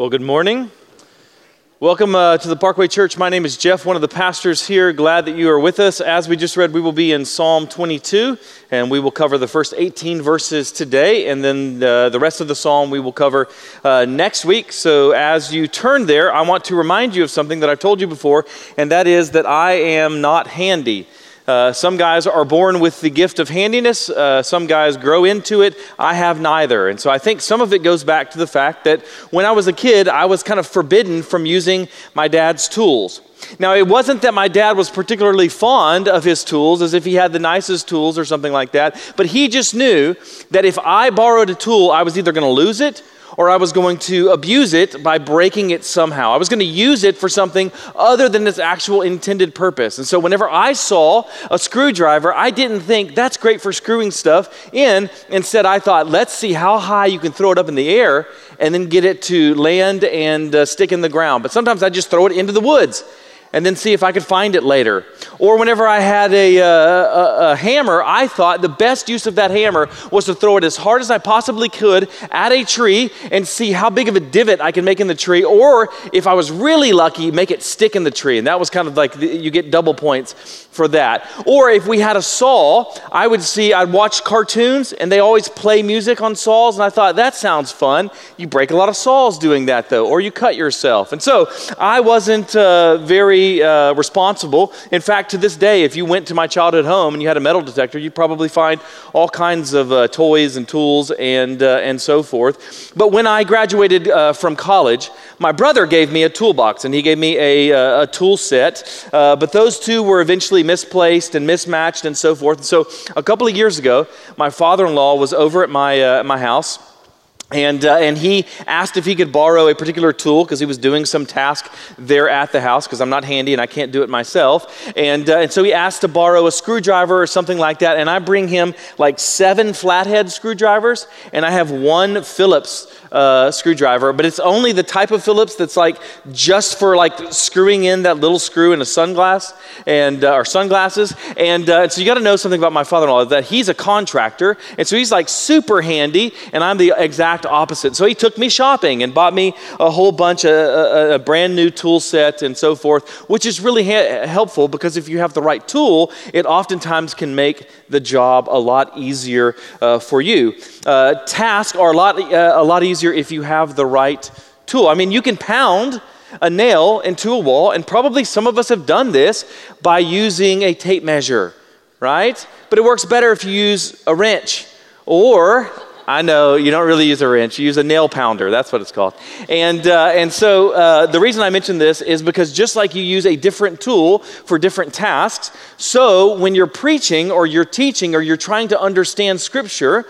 Well, good morning. Welcome uh, to the Parkway Church. My name is Jeff, one of the pastors here. Glad that you are with us. As we just read, we will be in Psalm 22, and we will cover the first 18 verses today, and then uh, the rest of the psalm we will cover uh, next week. So, as you turn there, I want to remind you of something that I've told you before, and that is that I am not handy. Uh, some guys are born with the gift of handiness, uh, some guys grow into it. I have neither. And so I think some of it goes back to the fact that when I was a kid, I was kind of forbidden from using my dad's tools. Now, it wasn't that my dad was particularly fond of his tools, as if he had the nicest tools or something like that, but he just knew that if I borrowed a tool, I was either going to lose it or I was going to abuse it by breaking it somehow. I was going to use it for something other than its actual intended purpose. And so whenever I saw a screwdriver, I didn't think that's great for screwing stuff in. Instead, I thought, let's see how high you can throw it up in the air and then get it to land and uh, stick in the ground. But sometimes I just throw it into the woods and then see if I could find it later. Or whenever I had a, uh, a, a, hammer, I thought the best use of that hammer was to throw it as hard as I possibly could at a tree and see how big of a divot I could make in the tree. Or if I was really lucky, make it stick in the tree. And that was kind of like the, you get double points for that. Or if we had a saw, I would see, I'd watch cartoons and they always play music on saws. And I thought, that sounds fun. You break a lot of saws doing that though, or you cut yourself. And so I wasn't uh, very uh, responsible. In fact, to this day, if you went to my childhood home and you had a metal detector, you'd probably find all kinds of uh, toys and tools and, uh, and so forth. But when I graduated uh, from college, my brother gave me a toolbox and he gave me a, uh, a tool set. but those two were eventually misplaced and mismatched and so forth. And so a couple of years ago, my father in law was over at my, my house and, uh, and he asked if he could borrow a particular tool because he was doing some task there at the house because I'm not handy and I can't do it myself. And, uh, and so he asked to borrow a screwdriver or something like that. And I bring him like seven flathead screwdrivers, and I have one Phillips uh, screwdriver, but it's only the type of Phillips that's like just for like screwing in that little screw in a sunglass and uh, or sunglasses. And uh, so you got to know something about my father-in-law that he's a contractor, and so he's like super handy, and I'm the exact opposite. So he took me shopping and bought me a whole bunch of a, a brand new tool set and so forth, which is really ha- helpful because if you have the right tool, it oftentimes can make the job a lot easier uh, for you. Uh, tasks are a lot uh, a lot easier if you have the right tool. I mean, you can pound a nail into a wall, and probably some of us have done this by using a tape measure, right? But it works better if you use a wrench or I know you don't really use a wrench, you use a nail pounder. That's what it's called. And, uh, and so uh, the reason I mention this is because just like you use a different tool for different tasks, so when you're preaching or you're teaching or you're trying to understand Scripture,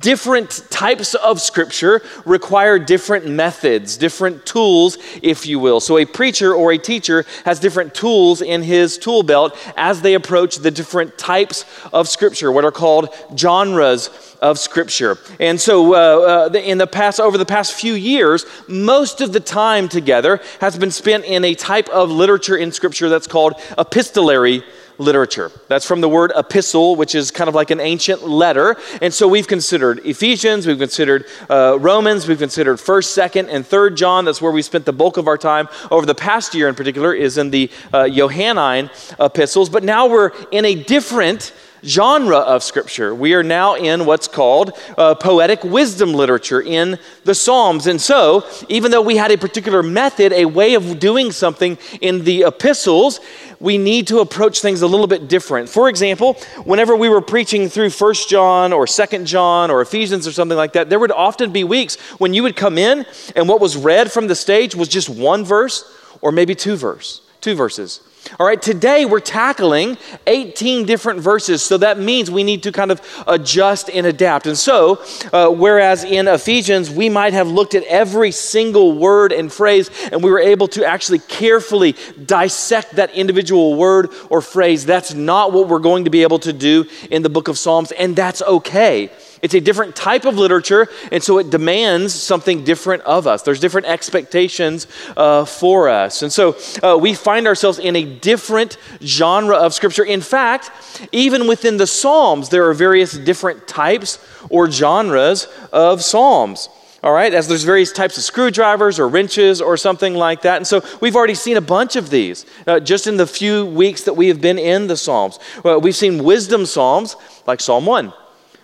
different types of Scripture require different methods, different tools, if you will. So a preacher or a teacher has different tools in his tool belt as they approach the different types of Scripture, what are called genres of Scripture. And so, uh, uh, in the past, over the past few years, most of the time together has been spent in a type of literature in Scripture that's called epistolary literature. That's from the word epistle, which is kind of like an ancient letter. And so we've considered Ephesians, we've considered uh, Romans, we've considered 1st, 2nd, and 3rd John. That's where we spent the bulk of our time over the past year in particular, is in the uh, Johannine epistles. But now we're in a different genre of Scripture. We are now in what's called uh, poetic wisdom literature in the Psalms. And so, even though we had a particular method, a way of doing something in the epistles, we need to approach things a little bit different. For example, whenever we were preaching through First John or Second John or Ephesians or something like that, there would often be weeks when you would come in and what was read from the stage was just one verse or maybe two verse, two verses. All right, today we're tackling 18 different verses, so that means we need to kind of adjust and adapt. And so, uh, whereas in Ephesians we might have looked at every single word and phrase and we were able to actually carefully dissect that individual word or phrase, that's not what we're going to be able to do in the book of Psalms, and that's okay. It's a different type of literature, and so it demands something different of us. There's different expectations uh, for us. And so uh, we find ourselves in a different genre of Scripture. In fact, even within the Psalms, there are various different types or genres of Psalms. all right, as there's various types of screwdrivers or wrenches or something like that. And so we've already seen a bunch of these uh, just in the few weeks that we have been in the Psalms. Well, we've seen wisdom Psalms like Psalm 1.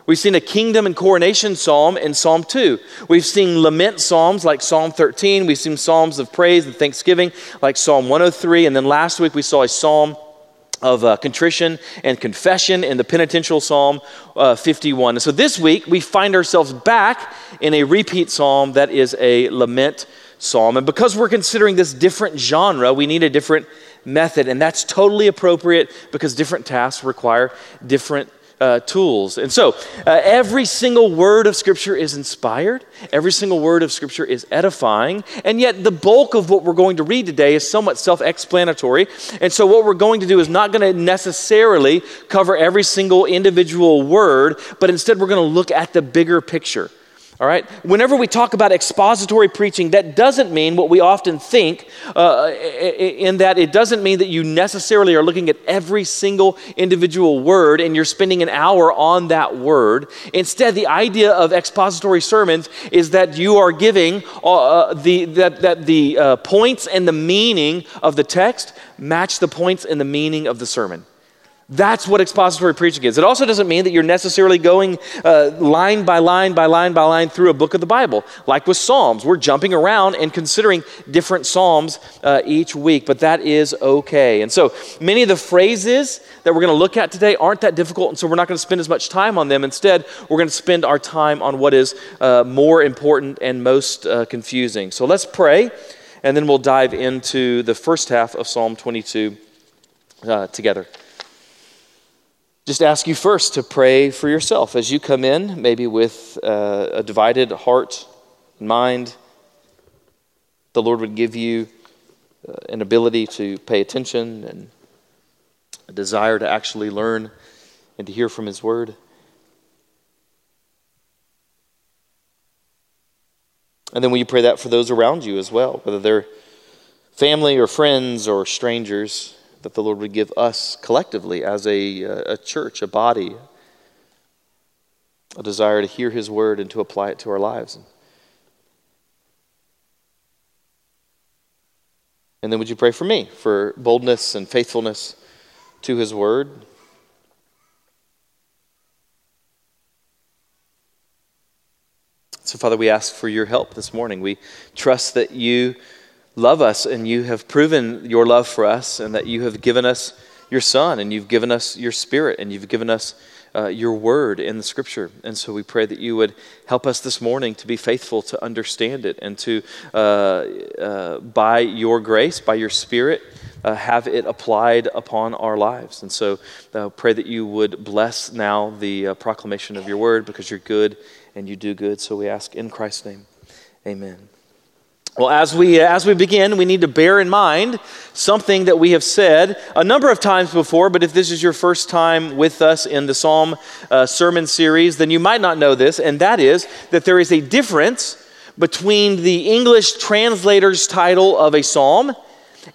We've seen a kingdom and coronation psalm in Psalm 2. We've seen lament psalms like Psalm 13. We've seen psalms of praise and thanksgiving like Psalm 103. And then last week we saw a psalm of uh, contrition and confession in the penitential Psalm uh, 51. And so this week we find ourselves back in a repeat psalm that is a lament psalm. And because we're considering this different genre, we need a different method. And that's totally appropriate because different tasks require different uh, tools. And so, uh, every single word of Scripture is inspired, every single word of Scripture is edifying, and yet the bulk of what we're going to read today is somewhat self explanatory. And so, what we're going to do is not going to necessarily cover every single individual word, but instead, we're going to look at the bigger picture. All right? Whenever we talk about expository preaching, that doesn't mean what we often think, uh, in that it doesn't mean that you necessarily are looking at every single individual word and you're spending an hour on that word. Instead, the idea of expository sermons is that you are giving uh, uh the, that, that the uh, points and the meaning of the text match the points and the meaning of the sermon. That's what expository preaching is. It also doesn't mean that you're necessarily going uh, line by line by line by line through a book of the Bible. Like with Psalms, we're jumping around and considering different Psalms uh, each week, but that is okay. And so many of the phrases that we're going to look at today aren't that difficult, and so we're not going to spend as much time on them. Instead, we're going to spend our time on what is uh, more important and most uh, confusing. So let's pray, and then we'll dive into the first half of Psalm 22 uh, together just ask you first to pray for yourself as you come in, maybe with uh, a divided heart and mind. The Lord would give you uh, an ability to pay attention and a desire to actually learn and to hear from His Word. And then will you pray that for those around you as well, whether they're family or friends or strangers? That the Lord would give us collectively as a, uh, a church, a body, a desire to hear His word and to apply it to our lives. And then would you pray for me for boldness and faithfulness to His word? So, Father, we ask for your help this morning. We trust that you love us and you have proven your love for us and that you have given us your Son and you've given us your Spirit and you've given us uh, your word in the scripture. And so we pray that you would help us this morning to be faithful to understand it and to, uh, uh, by your grace, by your Spirit, uh, have it applied upon our lives. And so uh, pray that you would bless now the uh, proclamation of your word because you're good and you do good. So we ask in Christ's name, amen. Well, as we, as we begin, we need to bear in mind something that we have said a number of times before, but if this is your first time with us in the Psalm uh, sermon series, then you might not know this, and that is that there is a difference between the English translator's title of a psalm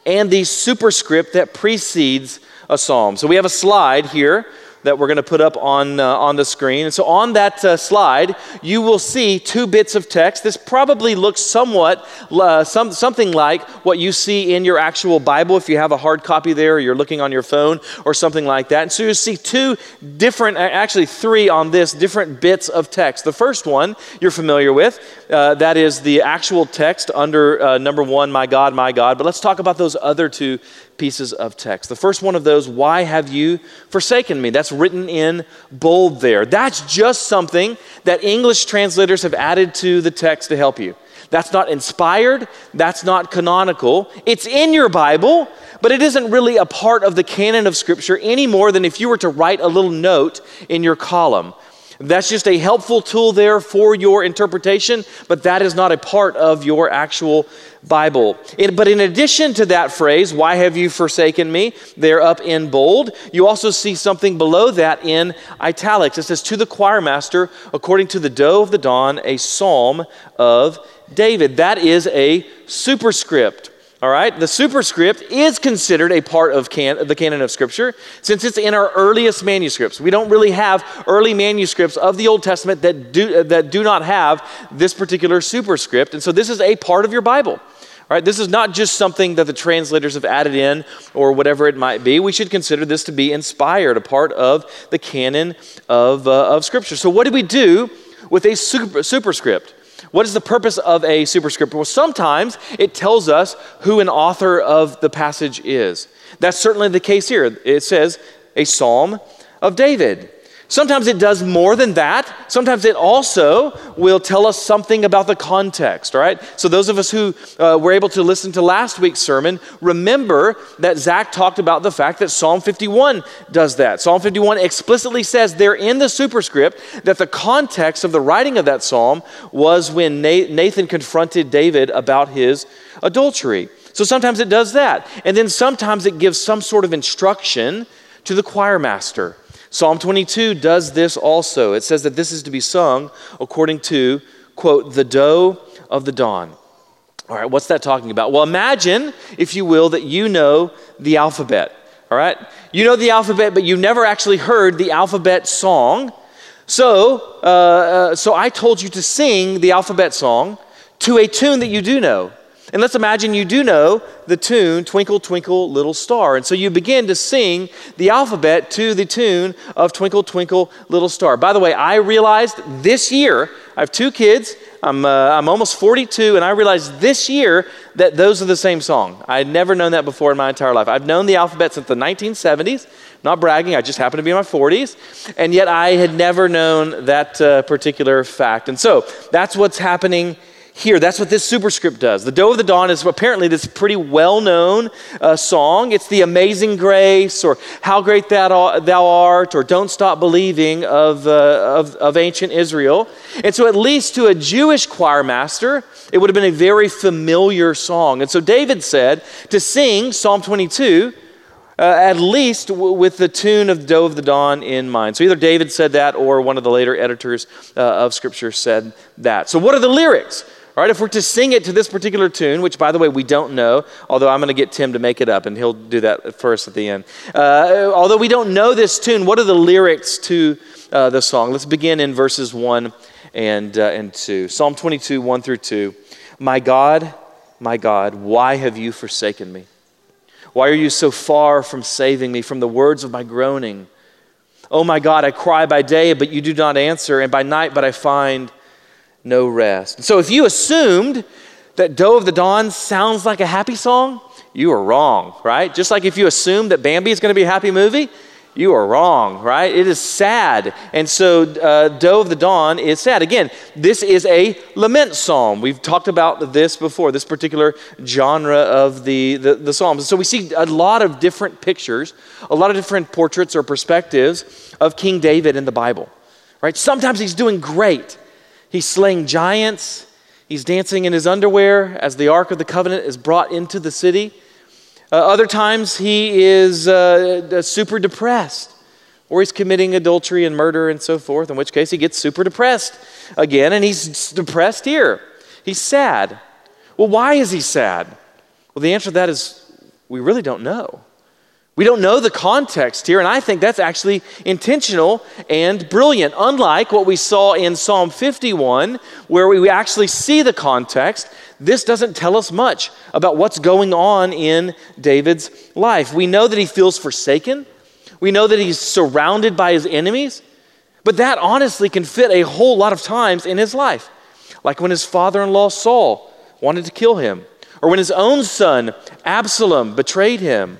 and the superscript that precedes a psalm. So we have a slide here that we're going to put up on, uh, on the screen. And so on that uh, slide, you will see two bits of text. This probably looks somewhat uh, some, something like what you see in your actual Bible if you have a hard copy there or you're looking on your phone or something like that. And so you see two different, actually three on this, different bits of text. The first one you're familiar with, uh, that is the actual text under uh, number one, my God, my God. But let's talk about those other two pieces of text. The first one of those, Why have you forsaken me? That's written in bold there. That's just something that English translators have added to the text to help you. That's not inspired, that's not canonical. It's in your Bible, but it isn't really a part of the canon of Scripture any more than if you were to write a little note in your column. That's just a helpful tool there for your interpretation, but that is not a part of your actual Bible. but in addition to that phrase, why have you forsaken me? They're up in bold. You also see something below that in italics. It says, To the choir master, according to the doe of the dawn, a psalm of David. That is a superscript. All right, the superscript is considered a part of can- the canon of Scripture since it's in our earliest manuscripts. We don't really have early manuscripts of the Old Testament that do, that do not have this particular superscript. And so this is a part of your Bible. All right, this is not just something that the translators have added in or whatever it might be. We should consider this to be inspired, a part of the canon of, uh, of Scripture. So, what do we do with a super, superscript? What is the purpose of a superscript? Well, sometimes it tells us who an author of the passage is. That's certainly the case here. It says a psalm of David. Sometimes it does more than that. Sometimes it also will tell us something about the context, all right? So, those of us who uh, were able to listen to last week's sermon, remember that Zach talked about the fact that Psalm 51 does that. Psalm 51 explicitly says there in the superscript that the context of the writing of that psalm was when Nathan confronted David about his adultery. So, sometimes it does that. And then sometimes it gives some sort of instruction to the choir master. Psalm 22 does this also. It says that this is to be sung according to, quote, the doe of the dawn. All right, what's that talking about? Well, imagine, if you will, that you know the alphabet. All right? You know the alphabet, but you never actually heard the alphabet song. So, uh, uh, so I told you to sing the alphabet song to a tune that you do know. And let's imagine you do know the tune, Twinkle, Twinkle, Little Star. And so you begin to sing the alphabet to the tune of Twinkle, Twinkle, Little Star. By the way, I realized this year, I have two kids, I'm, uh, I'm almost 42, and I realized this year that those are the same song. I had never known that before in my entire life. I've known the alphabet since the 1970s. Not bragging, I just happen to be in my 40s. And yet I had never known that uh, particular fact. And so that's what's happening here. That's what this superscript does. The Doe of the Dawn is apparently this pretty well known uh, song. It's the Amazing Grace, or How Great Thou, thou Art, or Don't Stop Believing of, uh, of, of ancient Israel. And so, at least to a Jewish choir master, it would have been a very familiar song. And so, David said to sing Psalm 22. Uh, at least w- with the tune of of the Dawn in mind. So either David said that or one of the later editors uh, of Scripture said that. So, what are the lyrics? All right, if we're to sing it to this particular tune, which by the way we don't know, although I'm going to get Tim to make it up and he'll do that first at the end. Uh, although we don't know this tune, what are the lyrics to uh, the song? Let's begin in verses 1 and, uh, and 2. Psalm 22, 1 through 2. My God, my God, why have you forsaken me? Why are you so far from saving me from the words of my groaning? Oh my God, I cry by day, but you do not answer, and by night, but I find no rest. So if you assumed that Doe of the Dawn sounds like a happy song, you are wrong, right? Just like if you assume that Bambi is going to be a happy movie, you are wrong, right? It is sad. And so, uh, Doe of the Dawn is sad. Again, this is a lament psalm. We've talked about this before, this particular genre of the, the, the Psalms. So, we see a lot of different pictures, a lot of different portraits or perspectives of King David in the Bible, right? Sometimes he's doing great. He's slaying giants. He's dancing in his underwear as the Ark of the Covenant is brought into the city. Uh, other times he is uh, super depressed, or he's committing adultery and murder and so forth, in which case he gets super depressed again, and he's depressed here. He's sad. Well, why is he sad? Well, the answer to that is we really don't know. We don't know the context here, and I think that's actually intentional and brilliant. Unlike what we saw in Psalm 51, where we actually see the context, this doesn't tell us much about what's going on in David's life. We know that he feels forsaken, we know that he's surrounded by his enemies, but that honestly can fit a whole lot of times in his life. Like when his father in law Saul wanted to kill him, or when his own son Absalom betrayed him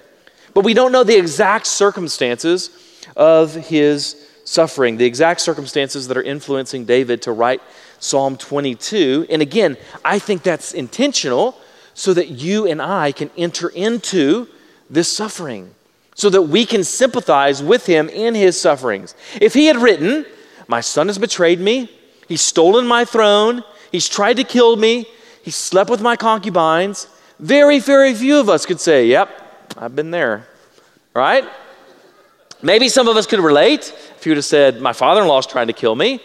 but we don't know the exact circumstances of his suffering, the exact circumstances that are influencing David to write Psalm 22. And again, I think that's intentional so that you and I can enter into this suffering, so that we can sympathize with him in his sufferings. If he had written, My son has betrayed me, he's stolen my throne, he's tried to kill me, he slept with my concubines, very, very few of us could say, Yep, I've been there, right? Maybe some of us could relate if you would have said, My father in law is trying to kill me.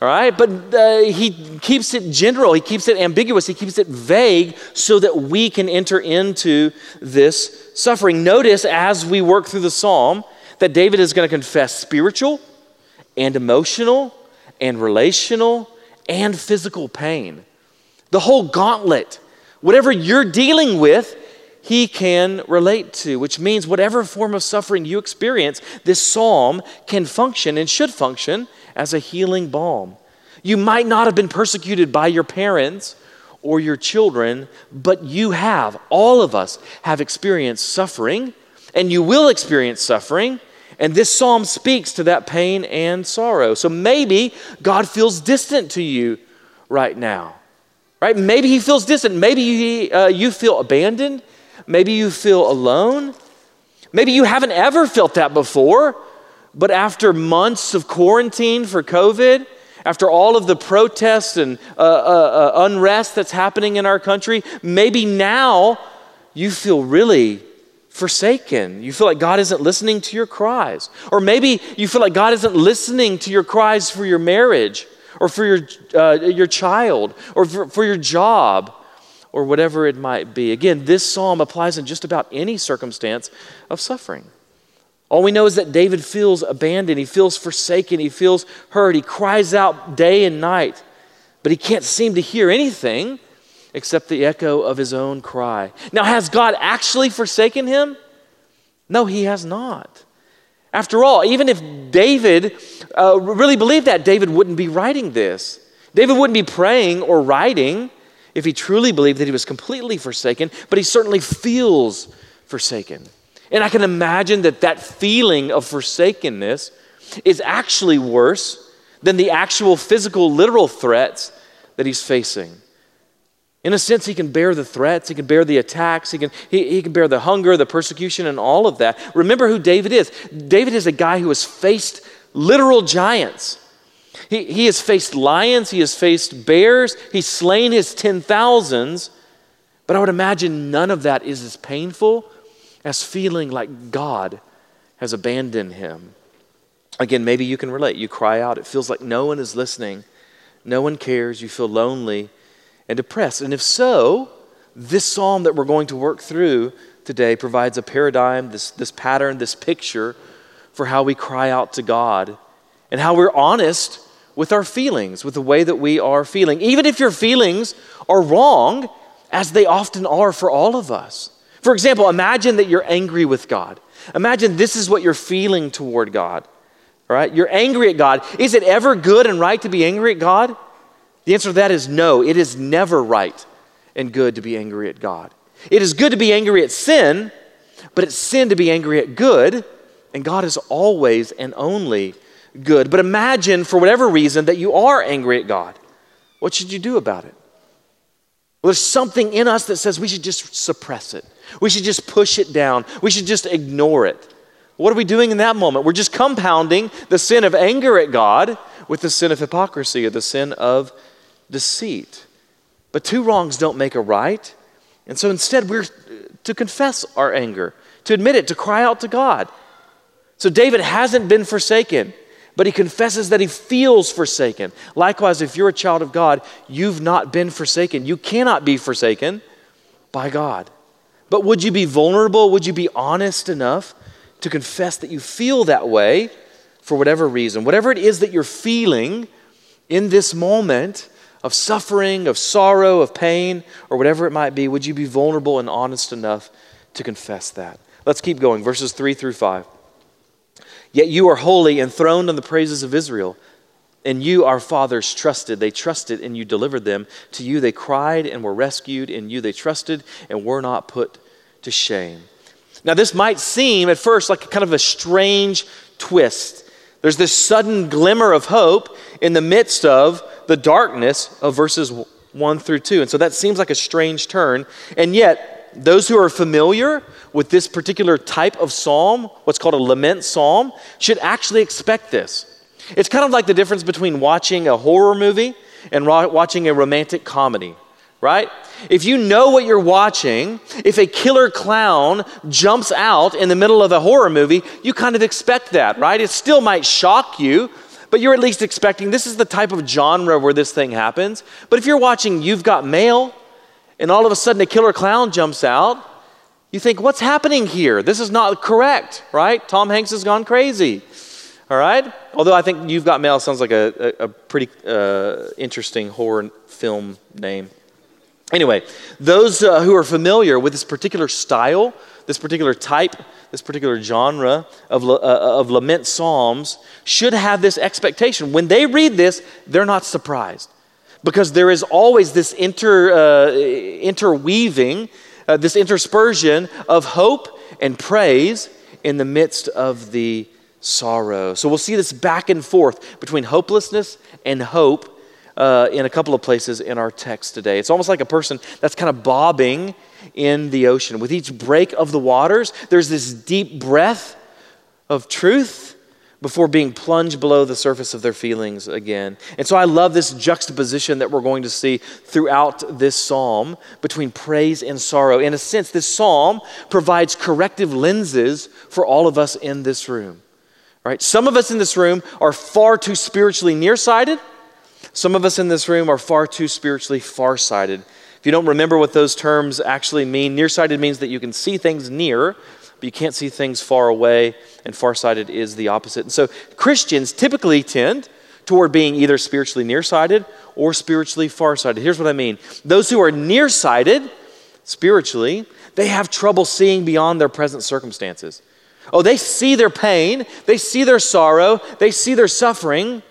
All right, but uh, he keeps it general, he keeps it ambiguous, he keeps it vague so that we can enter into this suffering. Notice as we work through the psalm that David is going to confess spiritual and emotional and relational and physical pain. The whole gauntlet. Whatever you're dealing with, he can relate to, which means whatever form of suffering you experience, this psalm can function and should function as a healing balm. You might not have been persecuted by your parents or your children, but you have, all of us have experienced suffering, and you will experience suffering. And this psalm speaks to that pain and sorrow. So maybe God feels distant to you right now, right? Maybe He feels distant. Maybe you, uh, you feel abandoned. Maybe you feel alone. Maybe you haven't ever felt that before, but after months of quarantine for COVID, after all of the protests and uh, uh, uh, unrest that's happening in our country, maybe now you feel really forsaken. You feel like God isn't listening to your cries. Or maybe you feel like God isn't listening to your cries for your marriage or for your, uh, your child or for, for your job or whatever it might be. Again, this psalm applies in just about any circumstance of suffering. All we know is that David feels abandoned, he feels forsaken, he feels hurt, he cries out day and night, but he can't seem to hear anything except the echo of his own cry. Now, has God actually forsaken him? No, he has not. After all, even if David uh, really believed that, David wouldn't be writing this. David wouldn't be praying or writing if he truly believed that he was completely forsaken, but he certainly feels forsaken. And I can imagine that that feeling of forsakenness is actually worse than the actual physical, literal threats that he's facing. In a sense, he can bear the threats, he can bear the attacks, he can, he, he can bear the hunger, the persecution, and all of that. Remember who David is. David is a guy who has faced literal giants. He, he has faced lions, he has faced bears, he's slain his ten thousands, but I would imagine none of that is as painful as feeling like God has abandoned him. Again, maybe you can relate. You cry out, it feels like no one is listening, no one cares, you feel lonely and depressed. And if so, this psalm that we're going to work through today provides a paradigm, this, this pattern, this picture for how we cry out to God and how we're honest with our feelings, with the way that we are feeling. Even if your feelings are wrong, as they often are for all of us. For example, imagine that you're angry with God. Imagine this is what you're feeling toward God. All right? You're angry at God. Is it ever good and right to be angry at God? The answer to that is no. It is never right and good to be angry at God. It is good to be angry at sin, but it's sin to be angry at good, and God is always and only good. But imagine, for whatever reason, that you are angry at God. What should you do about it? Well, there's something in us that says we should just suppress it. We should just push it down. We should just ignore it. What are we doing in that moment? We're just compounding the sin of anger at God with the sin of hypocrisy or the sin of deceit. But two wrongs don't make a right. And so instead, we're to confess our anger, to admit it, to cry out to God. So David hasn't been forsaken, but he confesses that he feels forsaken. Likewise, if you're a child of God, you've not been forsaken. You cannot be forsaken by God. But would you be vulnerable? Would you be honest enough to confess that you feel that way for whatever reason? Whatever it is that you're feeling in this moment of suffering, of sorrow, of pain, or whatever it might be, would you be vulnerable and honest enough to confess that? Let's keep going. Verses 3 through 5. Yet you are holy, enthroned on the praises of Israel. And you, our fathers, trusted. They trusted, and you delivered them. To you they cried and were rescued. In you they trusted and were not put to shame. Now, this might seem at first like kind of a strange twist. There's this sudden glimmer of hope in the midst of the darkness of verses 1 through 2. And so that seems like a strange turn. And yet, those who are familiar with this particular type of psalm, what's called a lament psalm, should actually expect this. It's kind of like the difference between watching a horror movie and watching a romantic comedy right? If you know what you're watching, if a killer clown jumps out in the middle of a horror movie, you kind of expect that, right? It still might shock you, but you're at least expecting this is the type of genre where this thing happens. But if you're watching You've Got Mail, and all of a sudden a killer clown jumps out, you think, what's happening here? This is not correct, right? Tom Hanks has gone crazy. All right? Although I think You've Got Mail sounds like a, a, a pretty uh, interesting horror film name. Anyway, those uh, who are familiar with this particular style, this particular type, this particular genre of, uh, of lament psalms should have this expectation. When they read this, they're not surprised because there is always this inter, uh, interweaving, uh, this interspersion of hope and praise in the midst of the sorrow. So we'll see this back and forth between hopelessness and hope uh, in a couple of places in our text today. It's almost like a person that's kind of bobbing in the ocean. With each break of the waters, there's this deep breath of truth before being plunged below the surface of their feelings again. And so I love this juxtaposition that we're going to see throughout this psalm between praise and sorrow. In a sense, this psalm provides corrective lenses for all of us in this room. Right? Some of us in this room are far too spiritually nearsighted. Some of us in this room are far too spiritually farsighted. If you don't remember what those terms actually mean, nearsighted means that you can see things near, but you can't see things far away, and farsighted is the opposite. And so Christians typically tend toward being either spiritually nearsighted or spiritually farsighted. Here's what I mean those who are nearsighted spiritually, they have trouble seeing beyond their present circumstances. Oh, they see their pain, they see their sorrow, they see their suffering,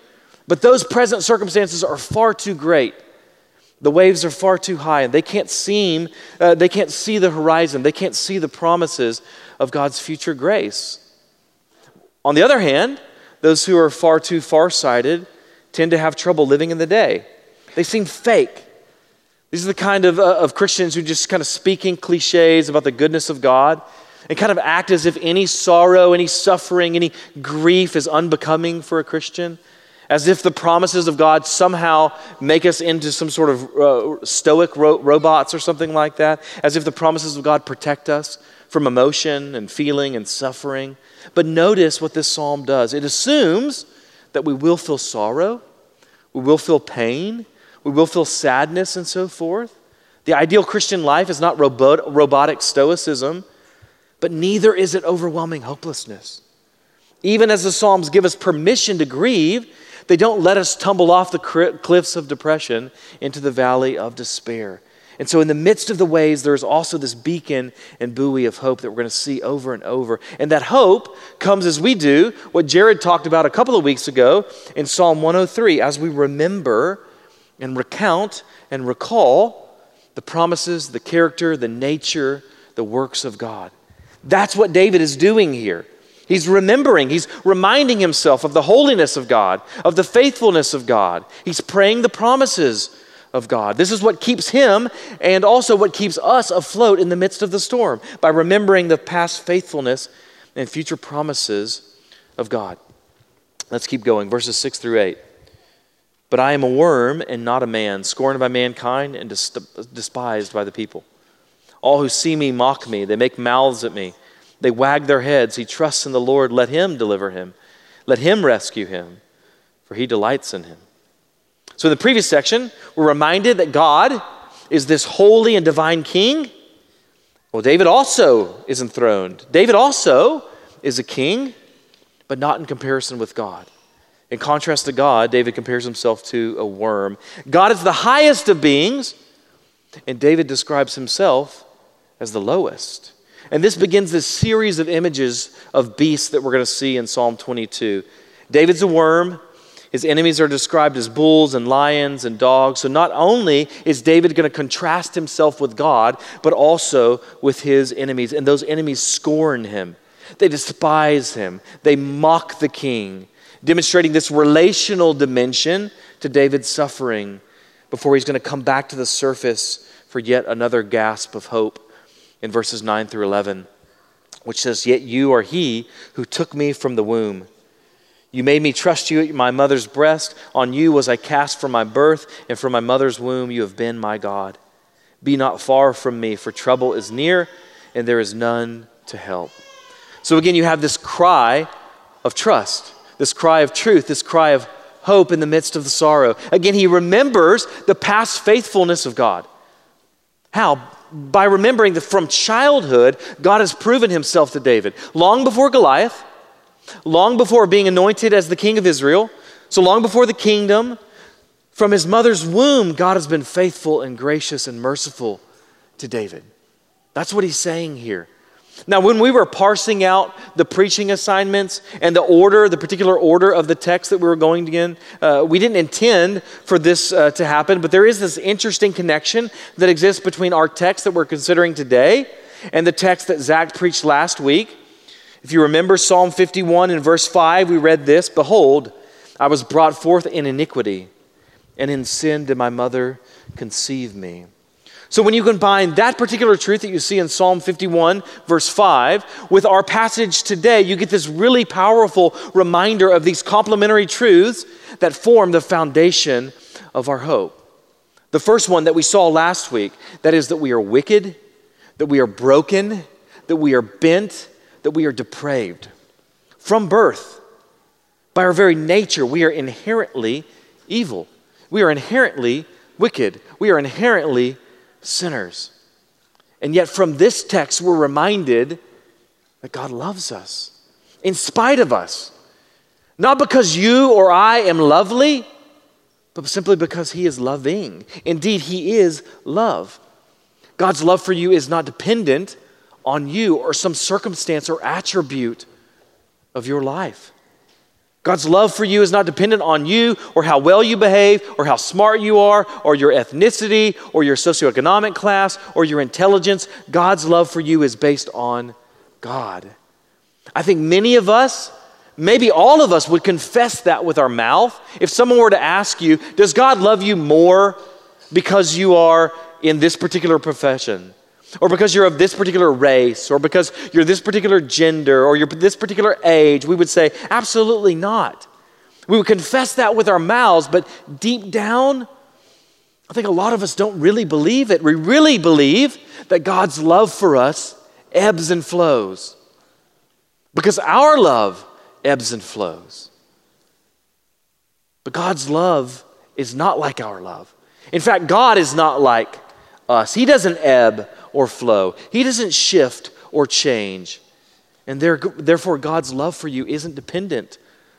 but those present circumstances are far too great. The waves are far too high, and they can't seem, uh, they can't see the horizon. They can't see the promises of God's future grace. On the other hand, those who are far too far-sighted tend to have trouble living in the day. They seem fake. These are the kind of, uh, of Christians who just kind of speaking cliches about the goodness of God and kind of act as if any sorrow, any suffering, any grief is unbecoming for a Christian, as if the promises of God somehow make us into some sort of uh, stoic ro- robots or something like that, as if the promises of God protect us from emotion and feeling and suffering. But notice what this psalm does it assumes that we will feel sorrow, we will feel pain, we will feel sadness, and so forth. The ideal Christian life is not robot- robotic stoicism but neither is it overwhelming hopelessness. Even as the Psalms give us permission to grieve, they don't let us tumble off the cliffs of depression into the valley of despair. And so, in the midst of the waves, there's also this beacon and buoy of hope that we're going to see over and over. And that hope comes as we do what Jared talked about a couple of weeks ago in Psalm 103 as we remember and recount and recall the promises, the character, the nature, the works of God. That's what David is doing here. He's remembering, he's reminding himself of the holiness of God, of the faithfulness of God. He's praying the promises of God. This is what keeps him and also what keeps us afloat in the midst of the storm by remembering the past faithfulness and future promises of God. Let's keep going. Verses 6 through 8. But I am a worm and not a man, scorned by mankind and despised by the people. All who see me mock me. They make mouths at me. They wag their heads. He trusts in the Lord. Let him deliver him. Let him rescue him, for he delights in him. So, in the previous section, we're reminded that God is this holy and divine king. Well, David also is enthroned. David also is a king, but not in comparison with God. In contrast to God, David compares himself to a worm. God is the highest of beings, and David describes himself as the lowest. And this begins this series of images of beasts that we're going to see in Psalm 22. David's a worm. His enemies are described as bulls and lions and dogs. So not only is David going to contrast himself with God, but also with his enemies. And those enemies scorn him, they despise him, they mock the king, demonstrating this relational dimension to David's suffering before he's going to come back to the surface for yet another gasp of hope in verses 9 through 11, which says, Yet you are he who took me from the womb. You made me trust you at my mother's breast. On you was I cast from my birth, and from my mother's womb you have been my God. Be not far from me, for trouble is near, and there is none to help. So again, you have this cry of trust. this cry of truth, this cry of hope in the midst of the sorrow. Again, he remembers the past faithfulness of God. How? By remembering that from childhood, God has proven himself to David. Long before Goliath, long before being anointed as the king of Israel, so long before the kingdom, from his mother's womb, God has been faithful and gracious and merciful to David. That's what he's saying here. Now, when we were parsing out the preaching assignments and the order, the particular order of the text that we were going in, uh, we didn't intend for this uh, to happen, but there is this interesting connection that exists between our text that we're considering today and the text that Zach preached last week. If you remember Psalm 51 in verse 5, we read this Behold, I was brought forth in iniquity, and in sin did my mother conceive me. So, when you combine that particular truth that you see in Psalm 51, verse 5, with our passage today, you get this really powerful reminder of these complementary truths that form the foundation of our hope. The first one that we saw last week that is, that we are wicked, that we are broken, that we are bent, that we are depraved. From birth, by our very nature, we are inherently evil. We are inherently wicked. We are inherently sinners. And yet, from this text, we're reminded that God loves us in spite of us. Not because you or I am lovely, but simply because He is loving. Indeed, He is love. God's love for you is not dependent on you or some circumstance or attribute of your life. God's love for you is not dependent on you or how well you behave or how smart you are or your ethnicity or your socioeconomic class or your intelligence. God's love for you is based on God. I think many of us, maybe all of us, would confess that with our mouth. If someone were to ask you, Does God love you more because you are in this particular profession? Or because you're of this particular race, or because you're this particular gender, or you're this particular age, we would say, absolutely not. We would confess that with our mouths, but deep down, I think a lot of us don't really believe it. We really believe that God's love for us ebbs and flows because our love ebbs and flows. But God's love is not like our love. In fact, God is not like us. He doesn't ebb or flow, He doesn't shift or change. And there, therefore, God's love for you isn't dependent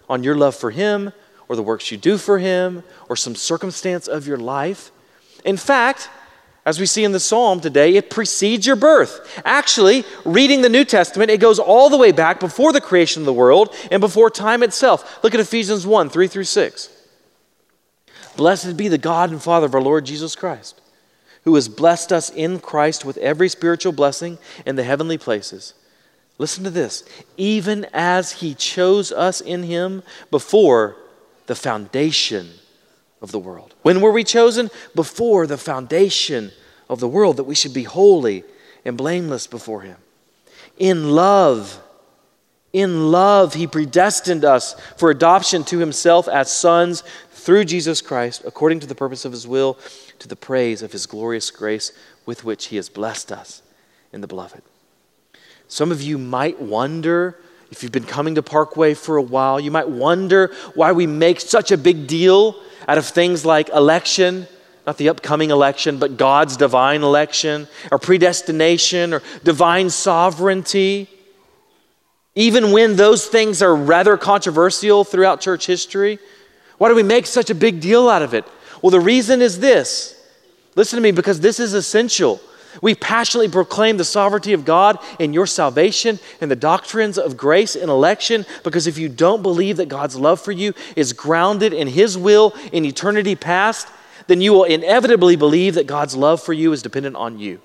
on your love for Him or the works you do for Him or some circumstance of your life. In fact, as we see in the psalm today, it precedes your birth. Actually, reading the New Testament, it goes all the way back before the creation of the world and before time itself. Look at Ephesians 1 3 through 6. Blessed be the God and Father of our Lord Jesus Christ who has blessed us in Christ with every spiritual blessing in the heavenly places. Listen to this even as he chose us in him before the foundation of the world. When were we chosen? Before the foundation of the world, that we should be holy and blameless before him. In love, in love, he predestined us for adoption to himself as sons through Jesus Christ, according to the purpose of his will to the praise of his glorious grace with which he has blessed us in the beloved. Some of you might wonder, if you've been coming to Parkway for a while, you might wonder why we make such a big deal out of things like election, not the upcoming election, but God's divine election, or predestination, or divine sovereignty. Even when those things are rather controversial throughout church history, why do we make such a big deal out of it? Well, the reason is this listen to me, because this is essential. We passionately proclaim the sovereignty of God in your salvation and the doctrines of grace and election because if you don't believe that God's love for you is grounded in His will in eternity past, then you will inevitably believe that God's love for you is dependent on you.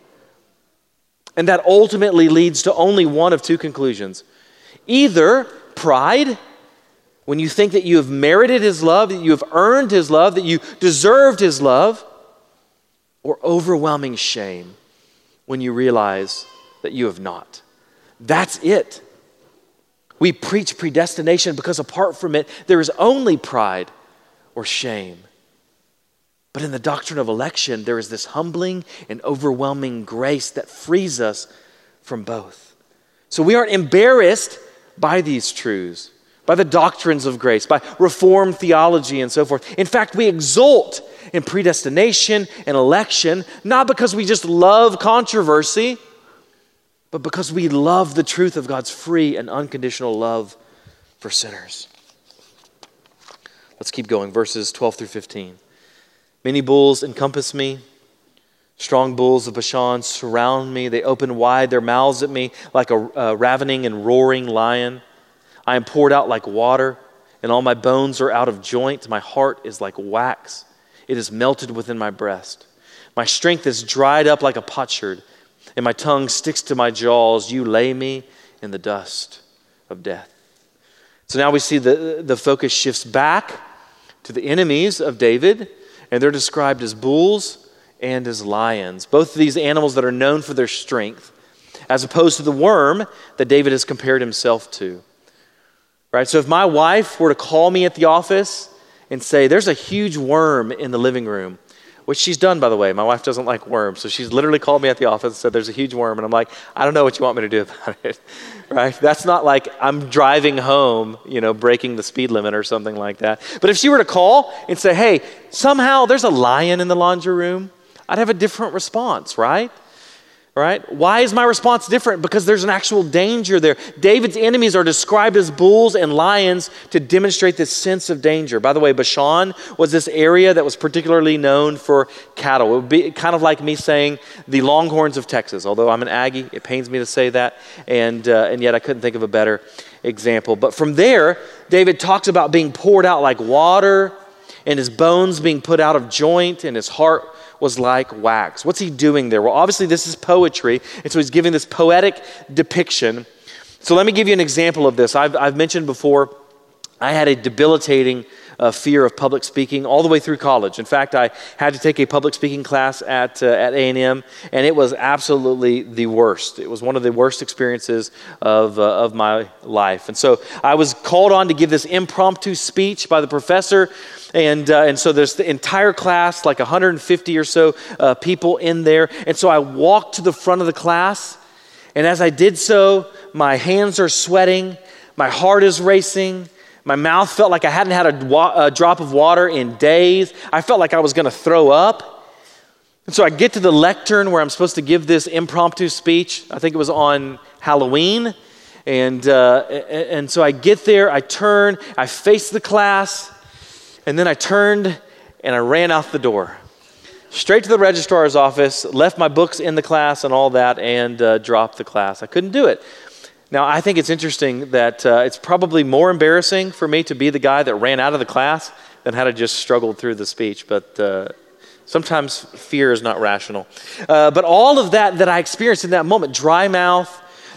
And that ultimately leads to only one of two conclusions either pride when you think that you have merited His love, that you have earned His love, that you deserved His love, or overwhelming shame when you realize that you have not. That's it. We preach predestination because apart from it, there is only pride or shame. But in the doctrine of election, there is this humbling and overwhelming grace that frees us from both. So we aren't embarrassed by these truths by the doctrines of grace, by reformed theology and so forth. In fact, we exult in predestination and election, not because we just love controversy, but because we love the truth of God's free and unconditional love for sinners. Let's keep going. Verses 12 through 15. Many bulls encompass me. Strong bulls of Bashan surround me. They open wide their mouths at me like a, a ravening and roaring lion. I am poured out like water, and all my bones are out of joint. My heart is like wax, it is melted within my breast. My strength is dried up like a potsherd, and my tongue sticks to my jaws. You lay me in the dust of death. So now we see the, the focus shifts back to the enemies of David, and they're described as bulls and as lions. Both of these animals that are known for their strength, as opposed to the worm that David has compared himself to. Right? So if my wife were to call me at the office and say, There's a huge worm in the living room, which she's done, by the way. My wife doesn't like worms. So she's literally called me at the office and said, There's a huge worm. And I'm like, I don't know what you want me to do about it. right? That's not like I'm driving home, you know, breaking the speed limit or something like that. But if she were to call and say, Hey, somehow there's a lion in the laundry room, I'd have a different response, right? Right? Why is my response different? Because there's an actual danger there. David's enemies are described as bulls and lions to demonstrate this sense of danger. By the way, Bashan was this area that was particularly known for cattle. It would be kind of like me saying the Longhorns of Texas. Although I'm an Aggie, it pains me to say that, and, uh, and yet I couldn't think of a better example. But from there, David talks about being poured out like water and his bones being put out of joint and his heart was like wax. What's he doing there? Well, obviously, this is poetry, and so he's giving this poetic depiction. So, let me give you an example of this. I've, I've mentioned before, I had a debilitating uh, fear of public speaking all the way through college. In fact, I had to take a public speaking class at, uh, at A&M, and it was absolutely the worst. It was one of the worst experiences of, uh, of my life. And so I was called on to give this impromptu speech by the professor, and, uh, and so there's the entire class, like 150 or so uh, people in there. And so I walked to the front of the class, and as I did so, my hands are sweating, my heart is racing, my mouth felt like I hadn't had a, wa- a drop of water in days. I felt like I was going to throw up. And so I get to the lectern where I'm supposed to give this impromptu speech. I think it was on Halloween. And, uh, and so I get there, I turn, I face the class, and then I turned and I ran out the door. Straight to the registrar's office, left my books in the class and all that, and uh, dropped the class. I couldn't do it. Now, I think it's interesting that uh, it's probably more embarrassing for me to be the guy that ran out of the class than how to just struggled through the speech, but uh, sometimes fear is not rational. Uh, but all of that that I experienced in that moment dry mouth,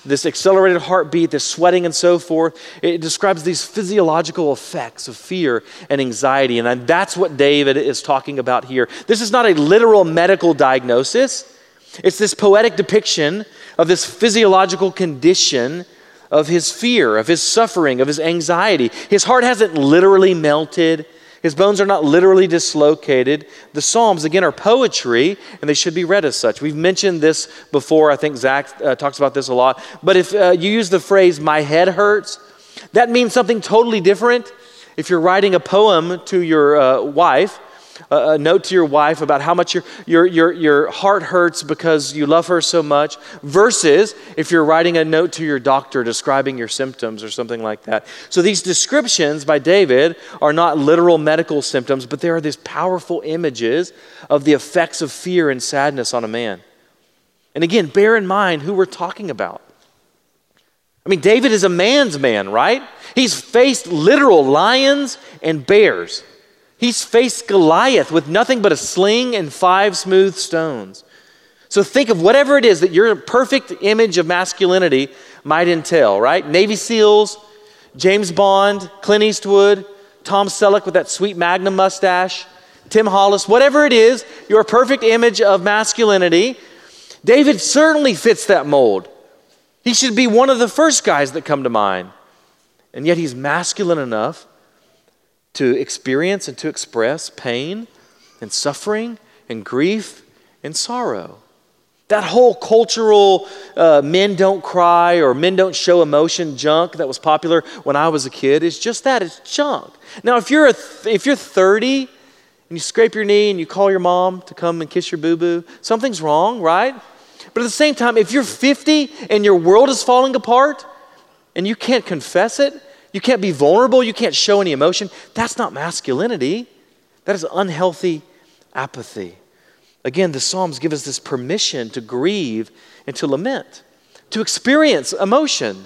this accelerated heartbeat, this sweating, and so forth it describes these physiological effects of fear and anxiety. And that's what David is talking about here. This is not a literal medical diagnosis. It's this poetic depiction of this physiological condition of his fear, of his suffering, of his anxiety. His heart hasn't literally melted. His bones are not literally dislocated. The Psalms, again, are poetry, and they should be read as such. We've mentioned this before. I think Zach uh, talks about this a lot. But if uh, you use the phrase, my head hurts, that means something totally different. If you're writing a poem to your uh, wife, a, note to your wife about how much your, your, your, your heart hurts because you love her so much, versus if you're writing a note to your doctor describing your symptoms or something like that. So these descriptions by David are not literal medical symptoms, but they are these powerful images of the effects of fear and sadness on a man. And again, bear in mind who we're talking about. I mean, David is a man's man, right? He's faced literal lions and bears. He's faced Goliath with nothing but a sling and five smooth stones. So think of whatever it is that your perfect image of masculinity might entail, right? Navy SEALs, James Bond, Clint Eastwood, Tom Selleck with that sweet Magnum mustache, Tim Hollis, whatever it is, your perfect image of masculinity. David certainly fits that mold. He should be one of the first guys that come to mind. And yet he's masculine enough to experience and to express pain and suffering and grief and sorrow. That whole cultural uh, men don't cry or men don't show emotion junk that was popular when I was a kid is just that it's junk. Now, if you're, th- if you're 30 and you scrape your knee and you call your mom to come and kiss your boo boo, something's wrong, right? But at the same time, if you're 50 and your world is falling apart and you can't confess it, you can't be vulnerable, you can't show any emotion, that's not masculinity. That is unhealthy apathy. Again, the Psalms give us this permission to grieve and to lament, to experience emotion.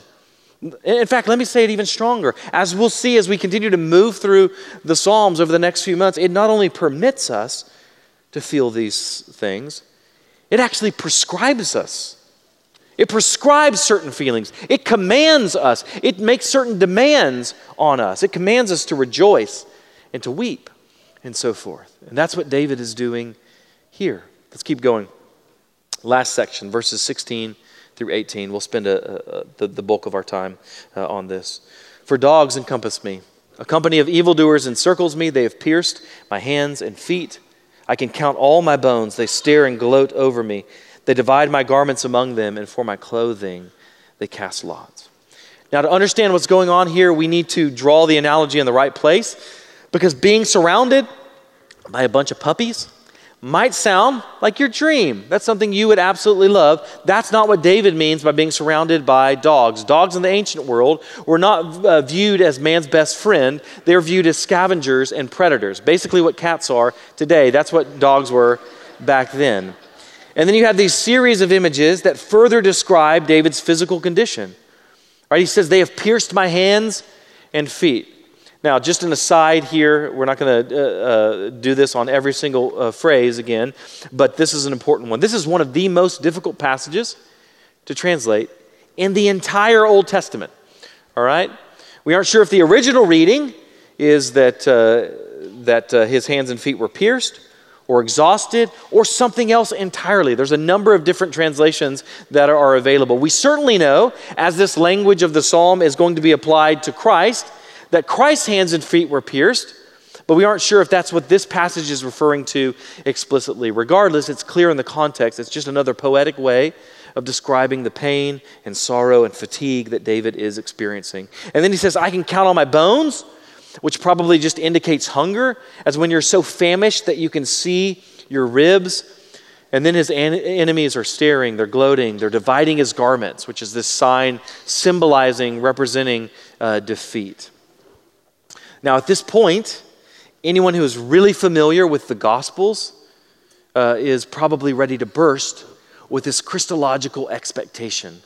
In fact, let me say it even stronger. As we'll see as we continue to move through the Psalms over the next few months, it not only permits us to feel these things, it actually prescribes us. It prescribes certain feelings. It commands us. It makes certain demands on us. It commands us to rejoice and to weep and so forth. And that's what David is doing here. Let's keep going. Last section, verses 16 through 18. We'll spend a, a, the, the, bulk of our time uh, on this. For dogs encompass me, a company of evildoers encircles me. They have pierced my hands and feet. I can count all my bones. They stare and gloat over me. They divide my garments among them, and for my clothing they cast lots. Now, to understand what's going on here, we need to draw the analogy in the right place because being surrounded by a bunch of puppies might sound like your dream. That's something you would absolutely love. That's not what David means by being surrounded by dogs. Dogs in the ancient world were not uh, viewed as man's best friend, they're viewed as scavengers and predators. Basically, what cats are today, that's what dogs were back then. And then you have these series of images that further describe David's physical condition. Right? He says, They have pierced my hands and feet. Now, just an aside here, we're not going to uh, uh, do this on every single uh, phrase again, but this is an important one. This is one of the most difficult passages to translate in the entire Old Testament. All right? We aren't sure if the original reading is that, uh, that uh, his hands and feet were pierced or exhausted or something else entirely. There's a number of different translations that are available. We certainly know, as this language of the psalm is going to be applied to Christ, that Christ's hands and feet were pierced, but we aren't sure if that's what this passage is referring to explicitly. Regardless, it's clear in the context. It's just another poetic way of describing the pain and sorrow and fatigue that David is experiencing. And then he says, I can count on my bones, which probably just indicates hunger, as when you're so famished that you can see your ribs. And then his an- enemies are staring, they're gloating, they're dividing his garments, which is this sign symbolizing, representing uh, defeat. Now, at this point, anyone who is really familiar with the Gospels uh, is probably ready to burst with this Christological expectation.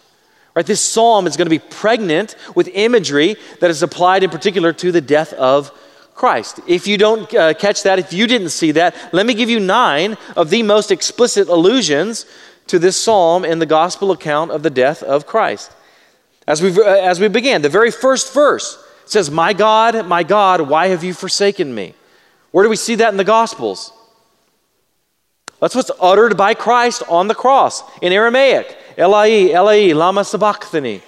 Right? This psalm is going to be pregnant with imagery that is applied in particular to the death of Christ. If you don't uh, catch that, if you didn't see that, let me give you nine of the most explicit allusions to this psalm in the gospel account of the death of Christ. As we, uh, as we began, the very first verse says, My God, my God, why have you forsaken me? Where do we see that in the Gospels? That's what's uttered by Christ on the cross in Aramaic. Elai, Elai, lama sabachthani.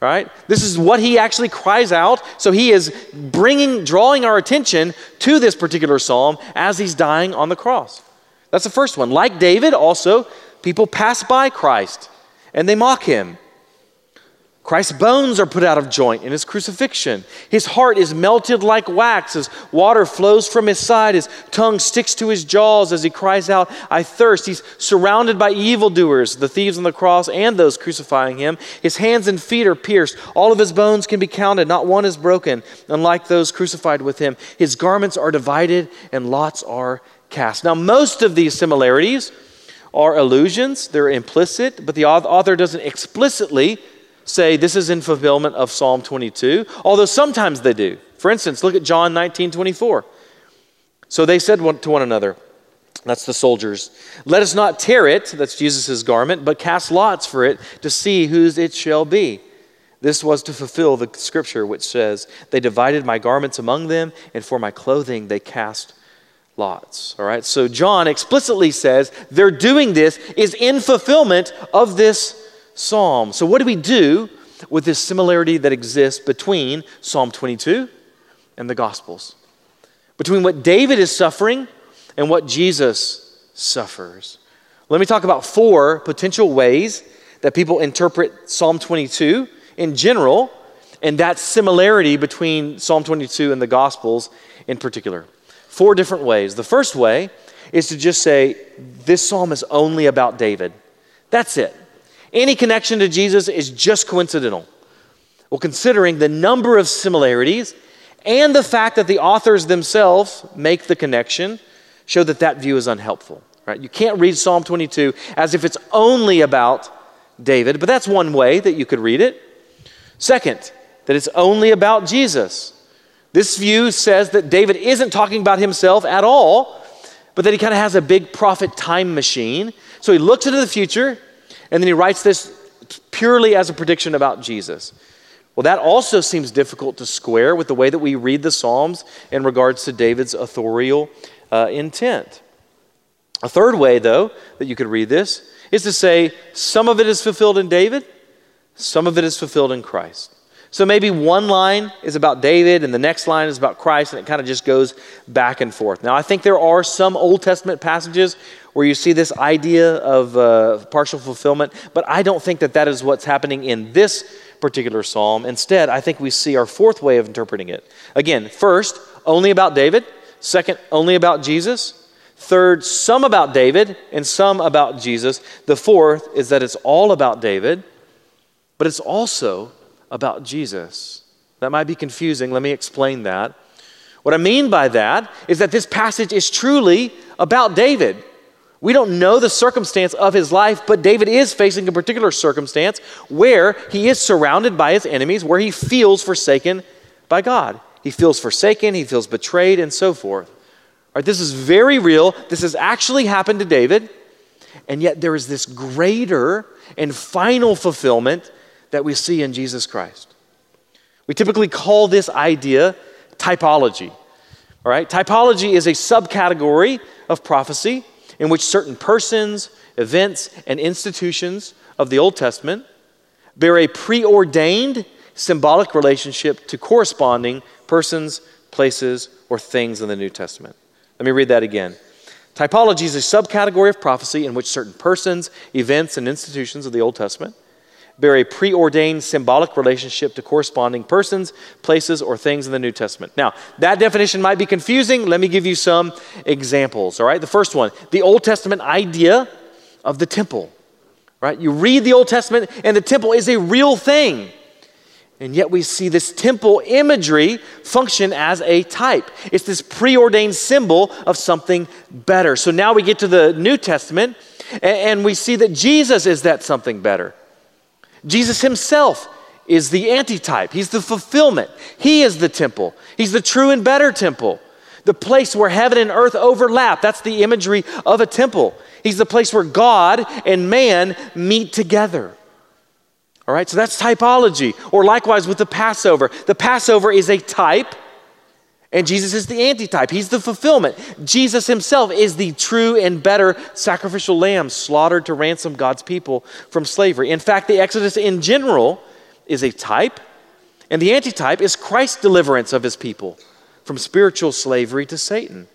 Right? This is what he actually cries out. So he is bringing, drawing our attention to this particular psalm as he's dying on the cross. That's the first one. Like David, also, people pass by Christ and they mock him. Christ's bones are put out of joint in his crucifixion. His heart is melted like wax as water flows from his side. His tongue sticks to his jaws as he cries out, I thirst. He's surrounded by evildoers, the thieves on the cross and those crucifying him. His hands and feet are pierced. All of his bones can be counted. Not one is broken, unlike those crucified with him. His garments are divided and lots are cast. Now, most of these similarities are illusions, they're implicit, but the author doesn't explicitly say this is in fulfillment of Psalm 22, although sometimes they do. For instance, look at John 19 24. So they said to one another, that's the soldiers, let us not tear it, that's Jesus' garment, but cast lots for it to see whose it shall be. This was to fulfill the scripture which says, They divided my garments among them, and for my clothing they cast lots. All right, so John explicitly says they're doing this is in fulfillment of this psalm. So, what do we do with this similarity that exists between Psalm 22 and the Gospels? Between what David is suffering and what Jesus suffers? Let me talk about four potential ways that people interpret Psalm 22 in general and that similarity between Psalm 22 and the Gospels in particular. Four different ways. The first way is to just say, this psalm is only about David. That's it. Any connection to Jesus is just coincidental. Well, considering the number of similarities and the fact that the authors themselves make the connection, show that that view is unhelpful. Right? You can't read Psalm 22 as if it's only about David, but that's one way that you could read it. Second, that it's only about Jesus. This view says that David isn't talking about himself at all, but that he kind of has a big prophet time machine. So he looks into the future and then he writes this purely as a prediction about Jesus. Well, that also seems difficult to square with the way that we read the Psalms in regards to David's authorial uh, intent. A third way, though, that you could read this is to say some of it is fulfilled in David, some of it is fulfilled in Christ. So maybe one line is about David and the next line is about Christ, and it kind of just goes back and forth. Now, I think there are some Old Testament passages where you see this idea of uh, partial fulfillment, but I don't think that that is what's happening in this particular psalm. Instead, I think we see our fourth way of interpreting it. Again, first, only about David. Second, only about Jesus. Third, some about David and some about Jesus. The fourth is that it's all about David, but it's also about Jesus. That might be confusing. Let me explain that. What I mean by that is that this passage is truly about David. We don't know the circumstance of his life, but David is facing a particular circumstance where he is surrounded by his enemies, where he feels forsaken by God. He feels forsaken, he feels betrayed, and so forth. Right, this is very real. This has actually happened to David. And yet there is this greater and final fulfillment that we see in Jesus Christ. We typically call this idea typology. All right? Typology is a subcategory of prophecy in which certain persons, events, and institutions of the Old Testament bear a preordained symbolic relationship to corresponding persons, places, or things in the New Testament. Let me read that again. Typology is a subcategory of prophecy in which certain persons, events, and institutions of the Old Testament bear a preordained symbolic relationship to corresponding persons, places, or things in the New Testament. Now, that definition might be confusing. Let me give you some examples. All right, the first one the Old Testament idea of the temple. Right? You read the Old Testament, and the temple is a real thing. And yet we see this temple imagery function as a type. It's this preordained symbol of something better. So now we get to the New Testament and we see that Jesus is that something better. Jesus himself is the antitype, he's the fulfillment. He is the temple, he's the true and better temple. The place where heaven and earth overlap. That's the imagery of a temple. He's the place where God and man meet together. All right, so that's typology. Or likewise with the Passover. The Passover is a type, and Jesus is the antitype. He's the fulfillment. Jesus himself is the true and better sacrificial lamb slaughtered to ransom God's people from slavery. In fact, the Exodus in general is a type, and the antitype is Christ's deliverance of his people from spiritual slavery to Satan.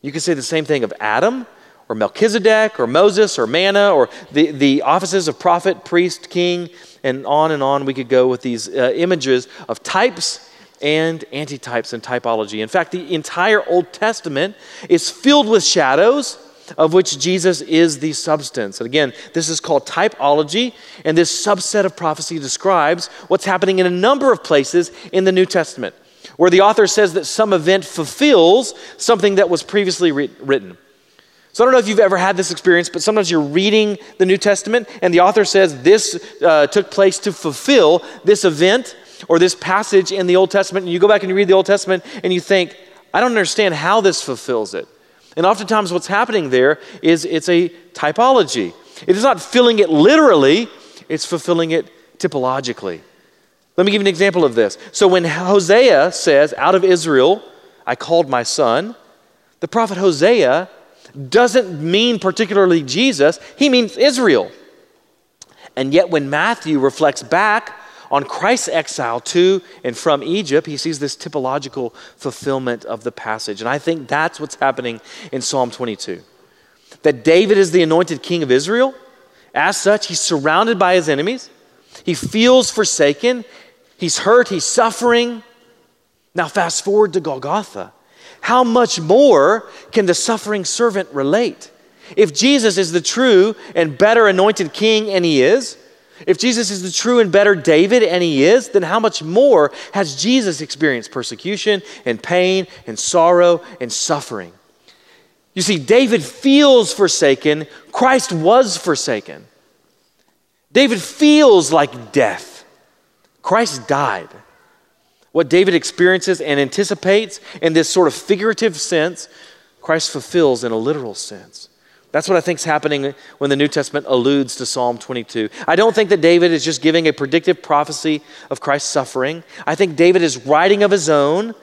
You can say the same thing of Adam or Melchizedek or Moses or manna or the, the offices of prophet, priest, king, and on and on we could go with these uh, images of types and antitypes and typology. In fact, the entire Old Testament is filled with shadows of which Jesus is the substance. And again, this is called typology, and this subset of prophecy describes what's happening in a number of places in the New Testament, where the author says that some event fulfills something that was previously re- written. So I don't know if you've ever had this experience, but sometimes you're reading the New Testament and the author says this uh, took place to fulfill this event or this passage in the Old Testament. And you go back and you read the Old Testament and you think, I don't understand how this fulfills it. And oftentimes what's happening there is it's a typology. It is not filling it literally, it's fulfilling it typologically. Let me give you an example of this. So when Hosea says, Out of Israel I called my son, the prophet Hosea doesn't mean particularly Jesus, he means Israel. And yet, when Matthew reflects back on Christ's exile to and from Egypt, he sees this typological fulfillment of the passage. And I think that's what's happening in Psalm 22. that David is the anointed king of Israel. As such, he's surrounded by his enemies. He feels forsaken. He's hurt. He's suffering. Now, fast forward to Golgotha. How much more can the suffering servant relate? If Jesus is the true and better anointed king, and he is, if Jesus is the true and better David, and he is, then how much more has Jesus experienced persecution and pain and sorrow and suffering? You see, David feels forsaken, Christ was forsaken. David feels like death, Christ died. What David experiences and anticipates in this sort of figurative sense, Christ fulfills in a literal sense. That's what I think is happening when the New Testament alludes to Psalm 22. I don't think that David is just giving a predictive prophecy of Christ's suffering. I think David is writing of his own,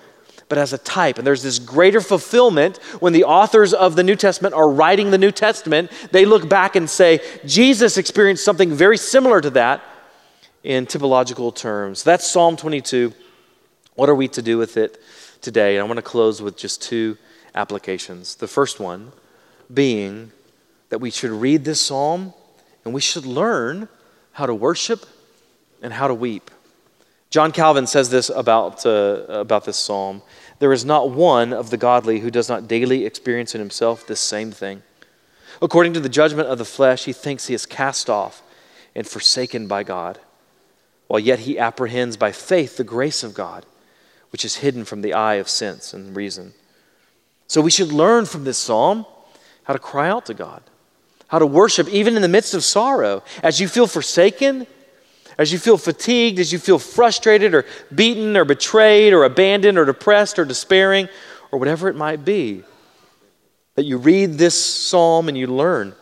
but as a type. And there's this greater fulfillment when the authors of the New Testament are writing the New Testament. They look back and say, Jesus experienced something very similar to that in typological terms. That's Psalm 22. What are we to do with it today? And I want to close with just two applications. The first one being that we should read this psalm and we should learn how to worship and how to weep. John Calvin says this about, uh, about this psalm There is not one of the godly who does not daily experience in himself this same thing. According to the judgment of the flesh, he thinks he is cast off and forsaken by God, while yet he apprehends by faith the grace of God, which is hidden from the eye of sense and reason. So we should learn from this psalm how to cry out to God, how to worship even in the midst of sorrow. As you feel forsaken, as you feel fatigued, as you feel frustrated or beaten or betrayed or abandoned or depressed or despairing or whatever it might be, that you read this psalm and you learn.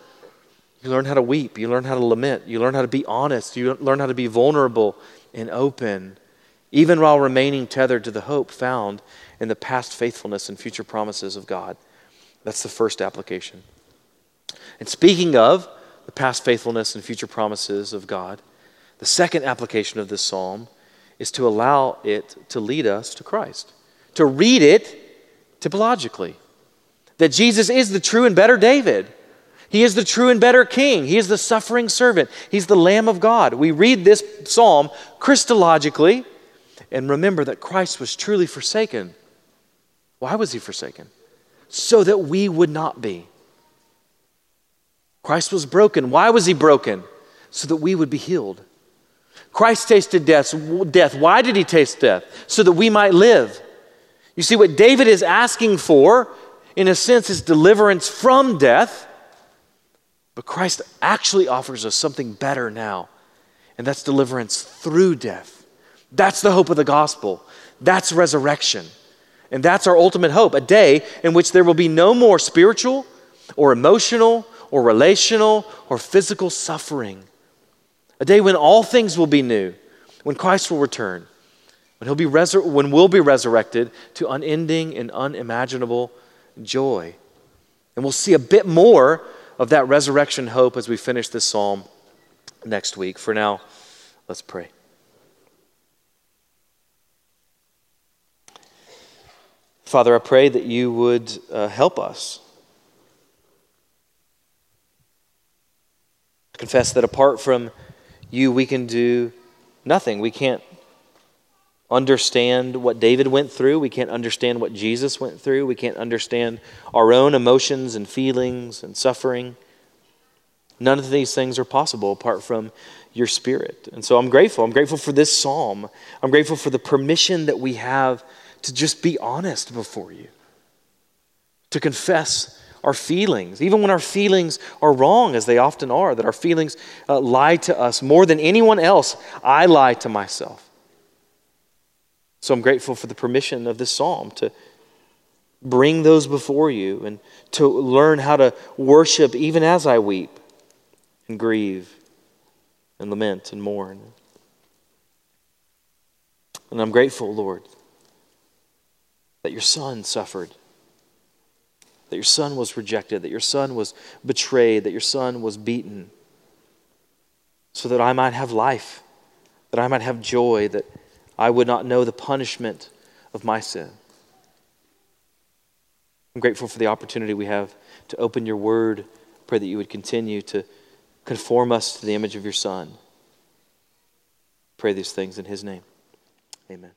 You learn how to weep. You learn how to lament. You learn how to be honest. You learn how to be vulnerable and open, even while remaining tethered to the hope found in the past faithfulness and future promises of God. That's the first application. And speaking of the past faithfulness and future promises of God, the second application of this psalm is to allow it to lead us to Christ, to read it typologically. That Jesus is the true and better David. He is the true and better king. He is the suffering servant. He's the Lamb of God. We read this psalm Christologically and remember that Christ was truly forsaken. Why was he forsaken? so that we would not be. Christ was broken. Why was he broken? So that we would be healed. Christ tasted death. death. Why did he taste death? So that we might live. You see, what David is asking for, in a sense, is deliverance from death. But Christ actually offers us something better now, and that's deliverance through death. That's the hope of the gospel. That's resurrection. And that's our ultimate hope a day in which there will be no more spiritual or emotional or relational or physical suffering. A day when all things will be new, when Christ will return, when, he'll be resur- when we'll be resurrected to unending and unimaginable joy. And we'll see a bit more of that resurrection hope as we finish this psalm next week. For now, let's pray. Father, I pray that you would uh, help us. Confess that apart from you, we can do nothing. We can't understand what David went through. We can't understand what Jesus went through. We can't understand our own emotions and feelings and suffering. None of these things are possible apart from your spirit. And so I'm grateful. I'm grateful for this psalm. I'm grateful for the permission that we have to just be honest before you, to confess our feelings, even when our feelings are wrong, as they often are, that our feelings uh, lie to us more than anyone else. I lie to myself. So I'm grateful for the permission of this psalm to bring those before you and to learn how to worship even as I weep and grieve and lament and mourn. And I'm grateful, Lord, that your son suffered, that your son was rejected, that your son was betrayed, that your son was beaten, so that I might have life, that I might have joy, that I would not know the punishment of my sin. I'm grateful for the opportunity we have to open your word. Pray that you would continue to conform us to the image of your Son. Pray these things in his name. Amen.